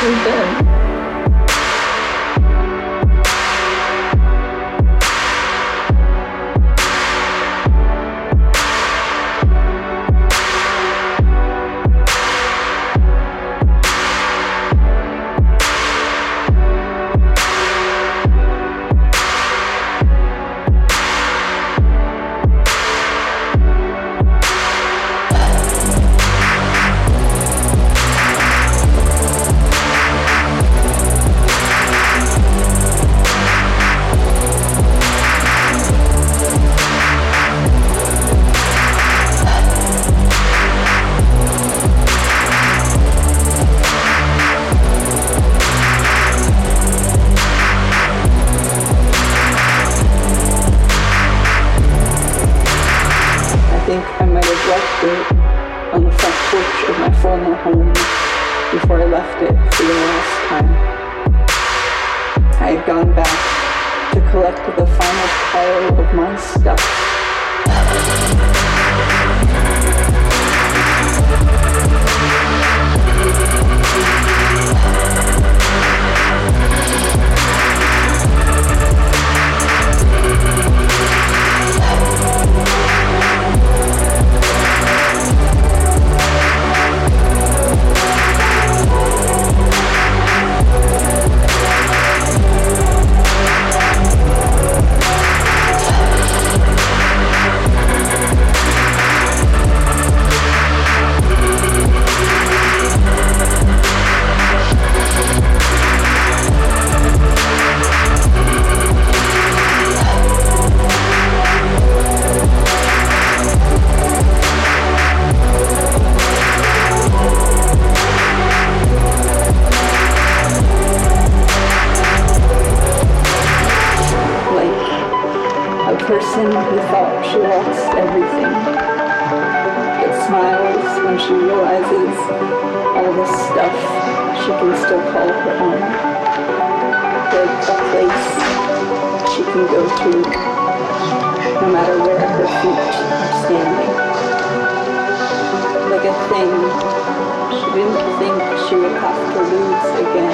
actually on the front porch of my former home before I left it for the last time. I had gone back to collect the final pile of my stuff. Person who thought she lost everything, but smiles when she realizes all the stuff she can still call her own. Like a place she can go to no matter where her feet are standing. Like a thing she didn't think she would have to lose again.